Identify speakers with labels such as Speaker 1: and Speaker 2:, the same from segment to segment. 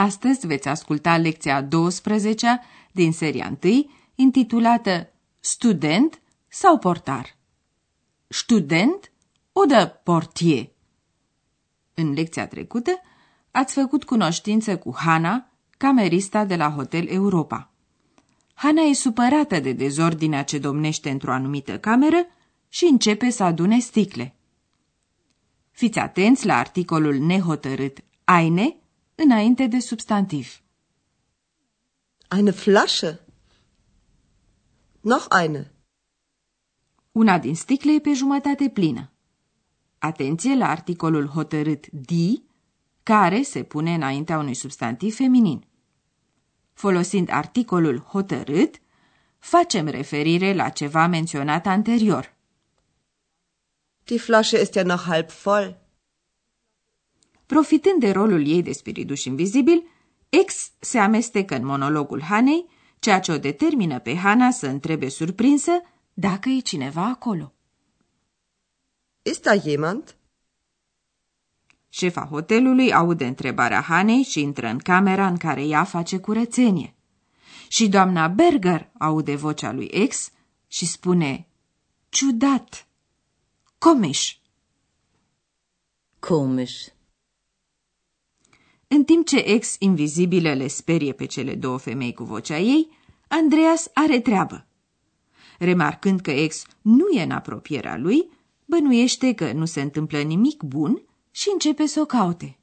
Speaker 1: Astăzi veți asculta lecția 12 din seria 1, intitulată Student sau portar? Student oder portier? În lecția trecută ați făcut cunoștință cu Hana, camerista de la Hotel Europa. Hana e supărată de dezordinea ce domnește într-o anumită cameră și începe să adune sticle. Fiți atenți la articolul nehotărât eine înainte de substantiv.
Speaker 2: Eine Flasche. Noch eine.
Speaker 1: Una din sticle e pe jumătate plină. Atenție la articolul hotărât di, care se pune înaintea unui substantiv feminin. Folosind articolul hotărât, facem referire la ceva menționat anterior.
Speaker 2: Die Flasche ist ja noch halb voll.
Speaker 1: Profitând de rolul ei de spiriduș invizibil, X se amestecă în monologul Hanei, ceea ce o determină pe Hana să întrebe surprinsă dacă e cineva acolo.
Speaker 2: Ist da jemand?
Speaker 1: Șefa hotelului aude întrebarea Hanei și intră în camera în care ea face curățenie. Și doamna Berger aude vocea lui X și spune, ciudat, comiș.
Speaker 3: Komisch.
Speaker 1: În timp ce ex invizibilă le sperie pe cele două femei cu vocea ei, Andreas are treabă. Remarcând că ex nu e în apropierea lui, bănuiește că nu se întâmplă nimic bun și începe să o caute.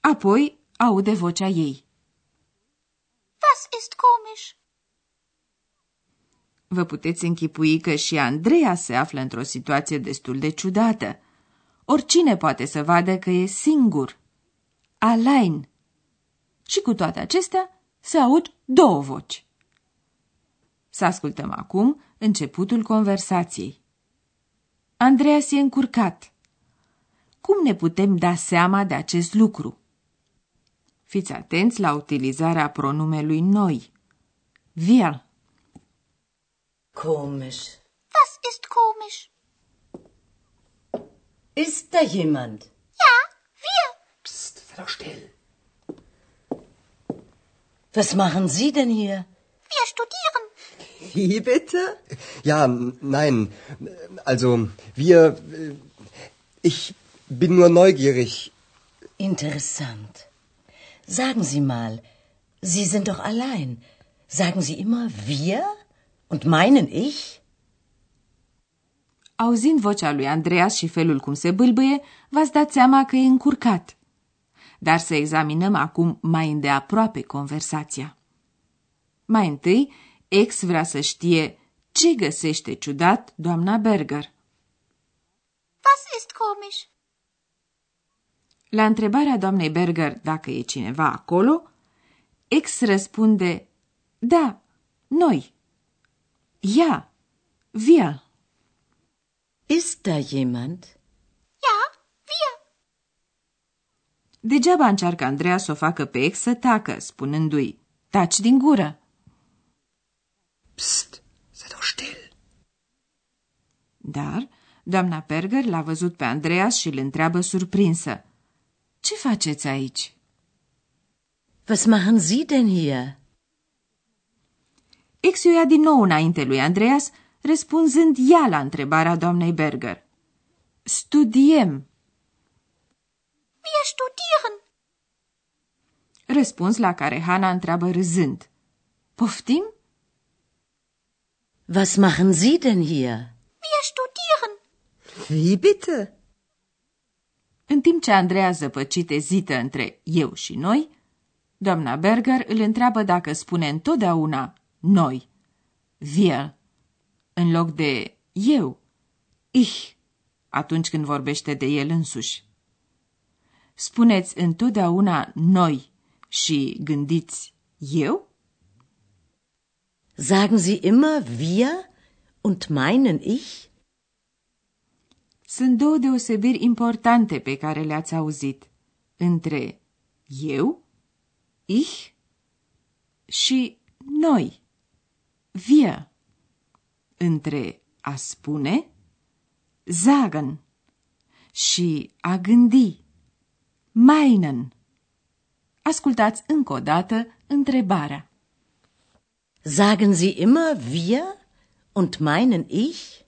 Speaker 1: Apoi aude vocea ei.
Speaker 3: Was ist komisch?
Speaker 1: Vă puteți închipui că și Andreea se află într-o situație destul de ciudată. Oricine poate să vadă că e singur, allein. Și cu toate acestea se aud două voci. Să ascultăm acum începutul conversației. Andreas e încurcat. Cum ne putem da seama de acest lucru? Fiți atenți la utilizarea pronumelui noi. Wir.
Speaker 3: Komisch.
Speaker 4: Was ist komisch?
Speaker 3: Ist da jemand?
Speaker 5: Doch still.
Speaker 3: Was machen Sie denn hier?
Speaker 4: Wir studieren.
Speaker 2: Wie bitte?
Speaker 5: Ja, nein. Also, wir. äh, Ich bin nur neugierig.
Speaker 3: Interessant. Sagen Sie mal, Sie sind doch allein. Sagen Sie immer wir und meinen ich?
Speaker 1: Auzind vocea lui Andreas și felul cum se bâlbâie, v-ați dat seama că e încurcat. Dar să examinăm acum mai îndeaproape conversația. Mai întâi, ex vrea să știe ce găsește ciudat doamna Berger.
Speaker 4: Was ist komisch?
Speaker 1: La întrebarea doamnei Berger dacă e cineva acolo, ex răspunde, da, noi. Ja, wir.
Speaker 3: Ist da jemand?
Speaker 4: Ja, wir.
Speaker 1: Degeaba încearcă Andreea să o facă pe ex să tacă, spunându-i, taci din gură.
Speaker 5: Psst, sei doch still.
Speaker 1: Dar doamna Berger l-a văzut pe Andreas și îl întreabă surprinsă. Ce faceți aici?
Speaker 3: Was machen Sie denn hier?
Speaker 1: Ex o ia din nou înainte lui Andreas, răspunzând ea la întrebarea doamnei Berger. Studiem,
Speaker 4: Wir studieren.
Speaker 1: răspuns la care Hana întreabă râzând. Poftim?
Speaker 3: Was machen Sie denn hier?
Speaker 4: Wir studieren.
Speaker 2: Wie bitte?
Speaker 1: În timp ce Andreea zăpăcit ezită între eu și noi, doamna Berger îl întreabă dacă spune întotdeauna noi, wir, în loc de eu, ich, atunci când vorbește de el însuși. Spuneți întotdeauna noi, și gândiți eu?
Speaker 3: Sagen Sie immer wir und meinen ich?
Speaker 1: Sunt două deosebiri importante pe care le-ați auzit între eu, ich și noi, wir, între a spune, sagen, și a gândi, meinen. Ascultați încă o dată întrebarea.
Speaker 3: Sagen Sie immer wir und meinen ich?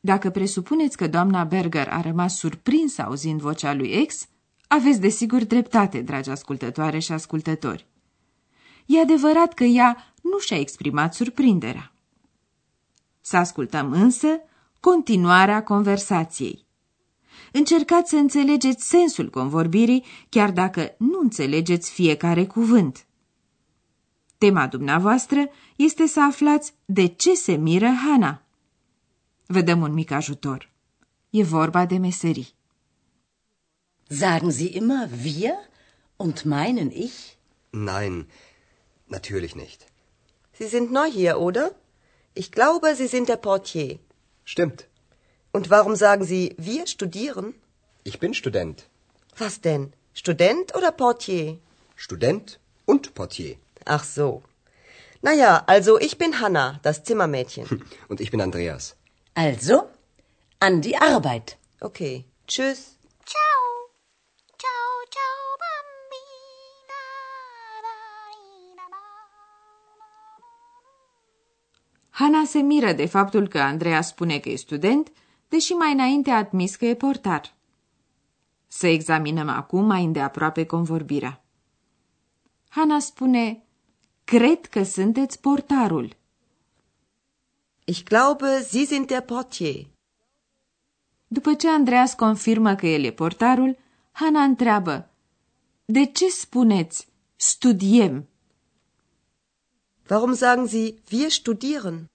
Speaker 1: Dacă presupuneți că doamna Berger a rămas surprinsă auzind vocea lui X, aveți desigur dreptate, dragi ascultătoare și ascultători. E adevărat că ea nu și-a exprimat surprinderea. Să ascultăm însă continuarea conversației. Încercați să înțelegeți sensul convorbirii, chiar dacă nu înțelegeți fiecare cuvânt. Tema dumneavoastră este să aflați de ce se miră Hana. Vă dăm un mic ajutor. E vorba de meserii.
Speaker 3: Sagen Sie immer wir und meinen ich?
Speaker 5: Nein, natürlich nicht.
Speaker 2: Sie sind neu hier, oder? Ich glaube, Sie sind der Portier.
Speaker 5: Stimmt.
Speaker 2: Und warum sagen Sie, wir studieren?
Speaker 5: Ich bin Student.
Speaker 2: Was denn? Student oder Portier?
Speaker 5: Student und Portier.
Speaker 2: Ach so. Naja, also ich bin Hanna, das Zimmermädchen.
Speaker 5: Und ich bin Andreas.
Speaker 3: Also, an die Arbeit.
Speaker 2: Okay. Tschüss.
Speaker 4: Ciao. Ciao, ciao, bambina.
Speaker 1: Hana se miră de faptul că Andreea spune că e student, deși mai înainte a admis că e portar. Să examinăm acum mai îndeaproape convorbirea. Hana spune, cred că sunteți portarul.
Speaker 2: Ich glaube, Sie sind der Portier.
Speaker 1: După ce Andreas confirmă că el e portarul, Hana întreabă, de ce spuneți studiem?
Speaker 2: Warum sagen Sie, wir studieren?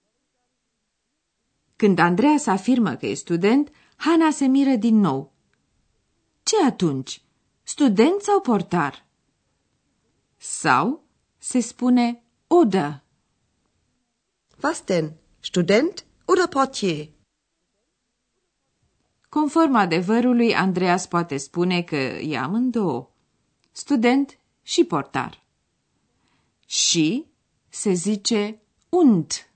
Speaker 1: Când Andreas afirmă că e student, Hana se miră din nou. Ce atunci? Student sau portar? Sau se spune oder.
Speaker 2: Was denn? Student oder Portier?
Speaker 1: Conform adevărului, Andreas poate spune că e amândouă, student și portar. Și se zice und.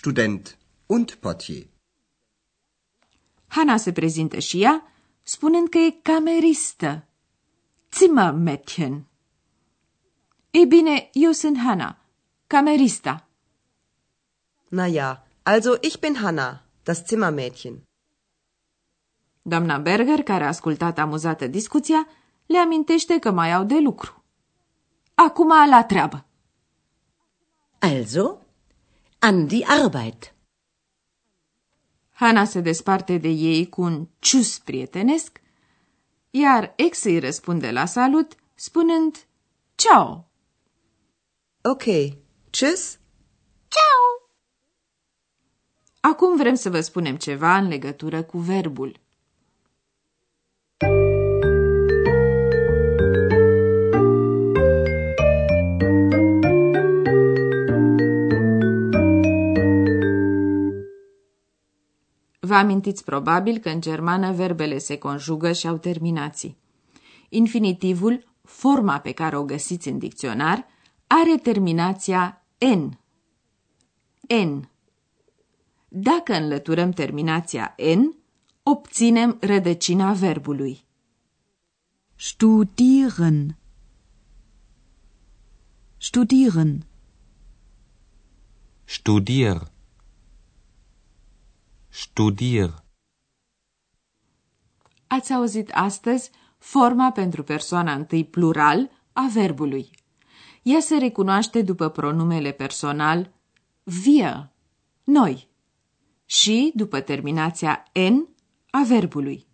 Speaker 5: Student und Portier.
Speaker 1: Hana se prezintă și ea, spunând că e cameristă, Zimmermädchen. Ei bine, eu sunt Hana, camerista.
Speaker 2: Naja, also ich bin Hanna, das Zimmermädchen.
Speaker 1: Doamna Berger, care a ascultat amuzată discuția, le amintește că mai au de lucru. Acum la treabă.
Speaker 3: Also, an die Arbeit.
Speaker 1: Hana se desparte de ei cu un cius prietenesc, iar ex îi răspunde la salut, spunând Ciao!
Speaker 2: Okay. Tschüss.
Speaker 4: Ciao.
Speaker 1: Acum vrem să vă spunem ceva în legătură cu verbul. Amintiți probabil că în germană verbele se conjugă și au terminații. Infinitivul, forma pe care o găsiți în dicționar, are terminația n. N. Dacă înlăturăm terminația n, obținem rădăcina verbului.
Speaker 6: Studieren. Studieren.
Speaker 7: Studier. Studier.
Speaker 1: Ați auzit astăzi forma pentru persoana întâi plural a verbului. Ea se recunoaște după pronumele personal wir, noi, și după terminația n a verbului.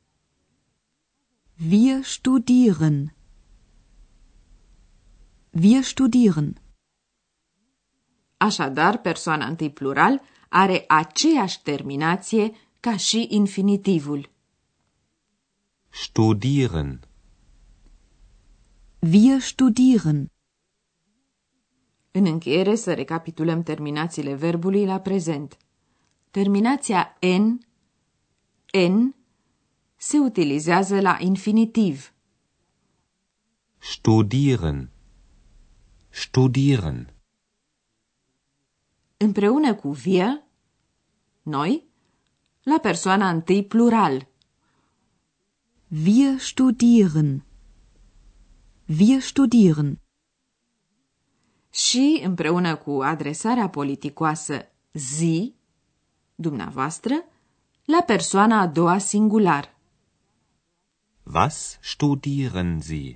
Speaker 6: Wir studieren. Wir studieren.
Speaker 1: Așadar, persoana întâi plural are aceeași terminație ca și infinitivul.
Speaker 7: Studieren.
Speaker 6: Wir studieren.
Speaker 1: În încheiere să recapitulăm terminațiile verbului la prezent. Terminația n, n, se utilizează la infinitiv.
Speaker 7: Studieren. Studieren.
Speaker 1: Împreună cu wir, noi, la persoana întâi plural.
Speaker 6: Wir studieren. Wir studieren.
Speaker 1: Și împreună cu adresarea politicoasă zi, dumneavoastră, la persoana a doua singular.
Speaker 7: Was studieren Sie?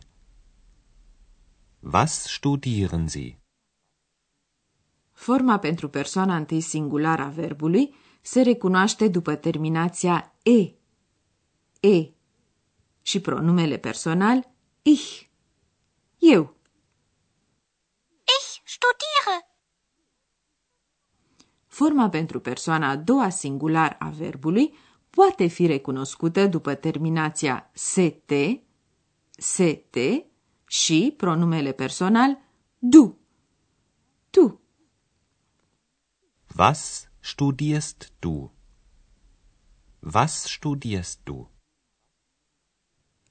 Speaker 7: Was studieren Sie?
Speaker 1: Forma pentru persoana întâi singular a verbului se recunoaște după terminația e, e și pronumele personal ich, eu.
Speaker 4: Ich studiere.
Speaker 1: Forma pentru persoana a doua singular a verbului poate fi recunoscută după terminația st, st și pronumele personal du, tu.
Speaker 7: Was studierst du? Was studierst du?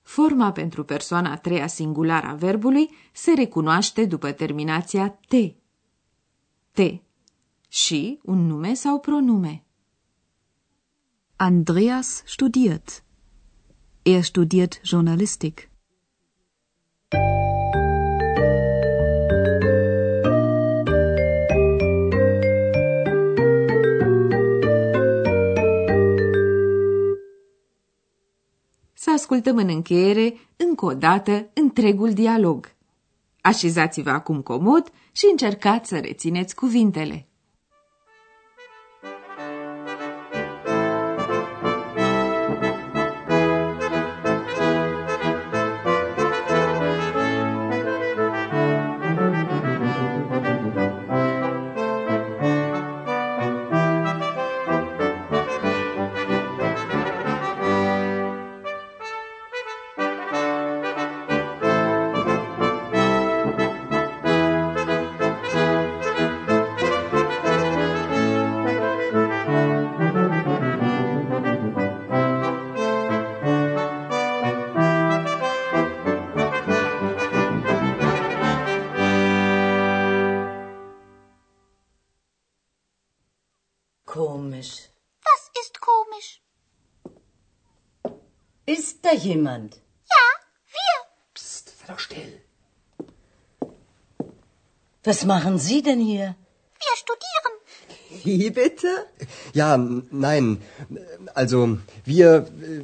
Speaker 1: Forma pentru persoana a treia singular a verbului se recunoaște după terminația te, te și un nume sau pronume.
Speaker 6: Andreas studiert. Er studiert Journalistik.
Speaker 1: Ascultăm în încheiere, încă o dată, întregul dialog. Așezați-vă acum comod și încercați să rețineți cuvintele.
Speaker 3: Da jemand?
Speaker 4: Ja, wir.
Speaker 5: Psst, sei doch still.
Speaker 3: Was machen Sie denn hier?
Speaker 4: Wir studieren.
Speaker 2: Wie bitte?
Speaker 5: Ja, nein. Also, wir. äh,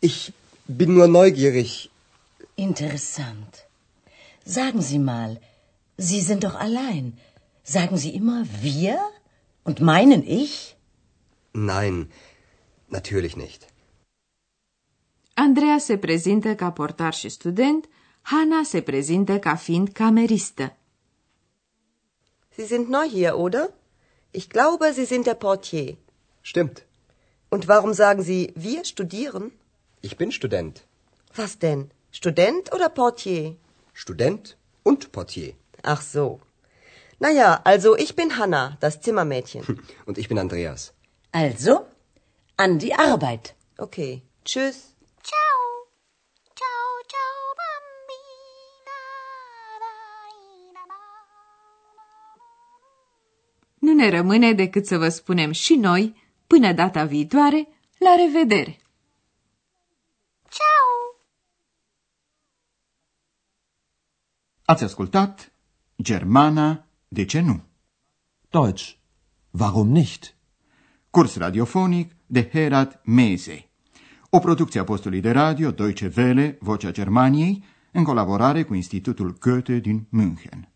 Speaker 5: Ich bin nur neugierig.
Speaker 3: Interessant. Sagen Sie mal, Sie sind doch allein. Sagen Sie immer wir und meinen ich?
Speaker 5: Nein, natürlich nicht.
Speaker 1: Andreea se prezintă ca portar și student, Hana se prezintă ca fiind cameristă.
Speaker 2: Sie sind neu hier, oder? Ich glaube, Sie sind der Portier.
Speaker 5: Stimmt.
Speaker 2: Und warum sagen Sie, wir studieren?
Speaker 5: Ich bin Student.
Speaker 2: Was denn? Student oder Portier?
Speaker 5: Student und Portier.
Speaker 2: Ach so. Naja, also ich bin Hanna, das Zimmermädchen.
Speaker 5: Und ich bin Andreas.
Speaker 3: Also, an die Arbeit.
Speaker 2: Okay, tschüss.
Speaker 1: Ne rămâne decât să vă spunem și noi, până data viitoare, la revedere!
Speaker 4: Ciao.
Speaker 8: Ați ascultat Germana, de ce nu?
Speaker 9: Deutsch. Warum nicht?
Speaker 8: Curs radiofonic de Herat Mese. O producție a postului de radio Deutsche Welle, Vocea Germaniei, în colaborare cu Institutul Goethe din München.